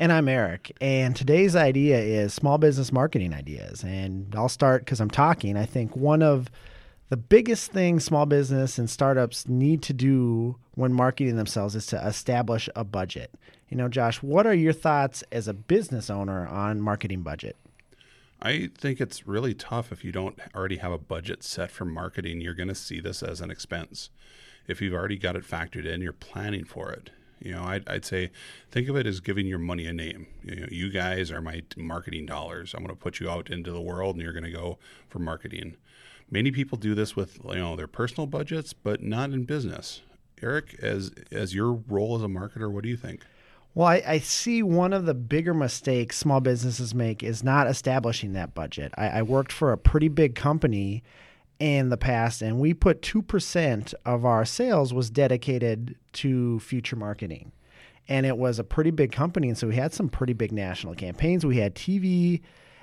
And I'm Eric. And today's idea is small business marketing ideas. And I'll start because I'm talking. I think one of the biggest things small business and startups need to do when marketing themselves is to establish a budget. You know, Josh, what are your thoughts as a business owner on marketing budget? I think it's really tough if you don't already have a budget set for marketing. You're going to see this as an expense. If you've already got it factored in, you're planning for it. You know, I'd, I'd, say think of it as giving your money a name. You know, you guys are my marketing dollars. I'm going to put you out into the world, and you're going to go for marketing. Many people do this with you know their personal budgets, but not in business. Eric, as as your role as a marketer, what do you think? Well, I, I, see one of the bigger mistakes small businesses make is not establishing that budget. I, I worked for a pretty big company in the past, and we put 2% of our sales was dedicated to future marketing. And it was a pretty big company. And so we had some pretty big national campaigns. We had TV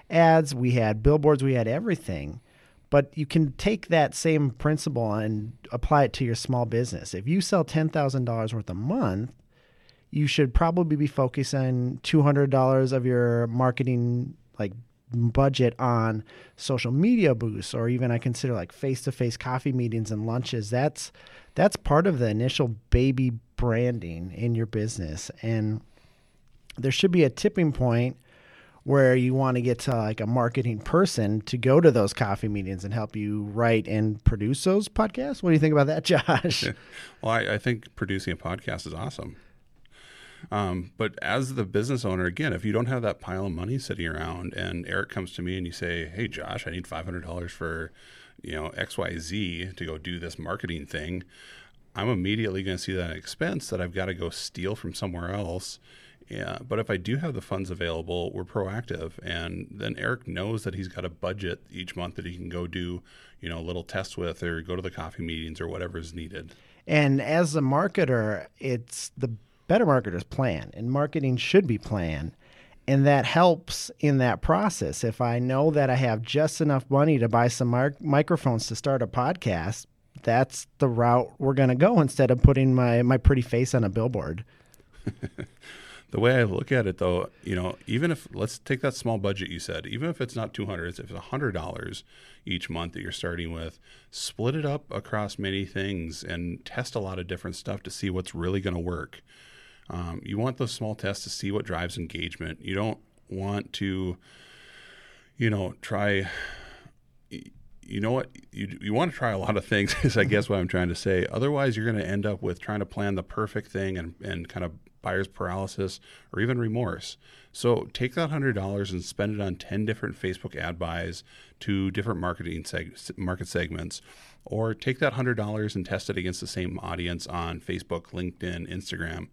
ads, we had billboards, we had everything. But you can take that same principle and apply it to your small business. If you sell $10,000 worth a month, you should probably be focusing $200 of your marketing like budget on social media boosts or even I consider like face-to-face coffee meetings and lunches that's that's part of the initial baby branding in your business and there should be a tipping point where you want to get to like a marketing person to go to those coffee meetings and help you write and produce those podcasts. What do you think about that, Josh? well, I, I think producing a podcast is awesome. Um, but as the business owner, again, if you don't have that pile of money sitting around, and Eric comes to me and you say, "Hey, Josh, I need five hundred dollars for, you know, X Y Z to go do this marketing thing," I'm immediately going to see that expense that I've got to go steal from somewhere else. Yeah, but if I do have the funds available, we're proactive, and then Eric knows that he's got a budget each month that he can go do, you know, a little test with, or go to the coffee meetings, or whatever is needed. And as a marketer, it's the better marketers plan, and marketing should be planned. And that helps in that process. If I know that I have just enough money to buy some mar- microphones to start a podcast, that's the route we're going to go instead of putting my, my pretty face on a billboard. the way I look at it, though, you know, even if let's take that small budget you said, even if it's not two hundred, if it's hundred dollars each month that you're starting with, split it up across many things and test a lot of different stuff to see what's really going to work. Um, you want those small tests to see what drives engagement. You don't want to, you know, try. You know what? You, you want to try a lot of things, is I guess what I'm trying to say. Otherwise, you're going to end up with trying to plan the perfect thing and, and kind of buyer's paralysis or even remorse. So take that $100 and spend it on 10 different Facebook ad buys to different marketing seg- market segments. Or take that $100 and test it against the same audience on Facebook, LinkedIn, Instagram.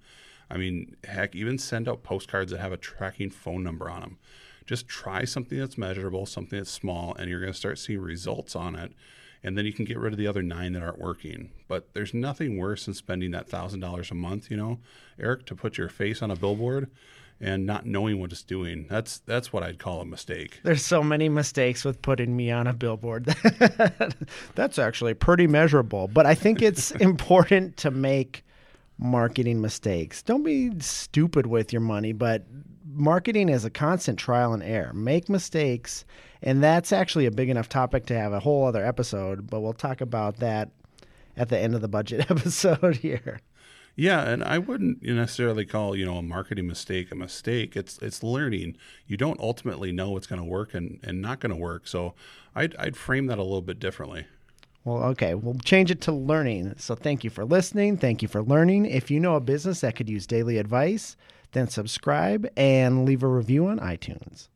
I mean, heck, even send out postcards that have a tracking phone number on them. Just try something that's measurable, something that's small, and you're going to start seeing results on it. And then you can get rid of the other nine that aren't working. But there's nothing worse than spending that thousand dollars a month, you know, Eric, to put your face on a billboard and not knowing what it's doing. That's that's what I'd call a mistake. There's so many mistakes with putting me on a billboard. that's actually pretty measurable, but I think it's important to make marketing mistakes. Don't be stupid with your money, but marketing is a constant trial and error. Make mistakes, and that's actually a big enough topic to have a whole other episode, but we'll talk about that at the end of the budget episode here. Yeah, and I wouldn't necessarily call you know a marketing mistake a mistake. It's it's learning. You don't ultimately know what's going to work and, and not going to work. So I'd I'd frame that a little bit differently. Well, okay, we'll change it to learning. So thank you for listening. Thank you for learning. If you know a business that could use daily advice, then subscribe and leave a review on iTunes.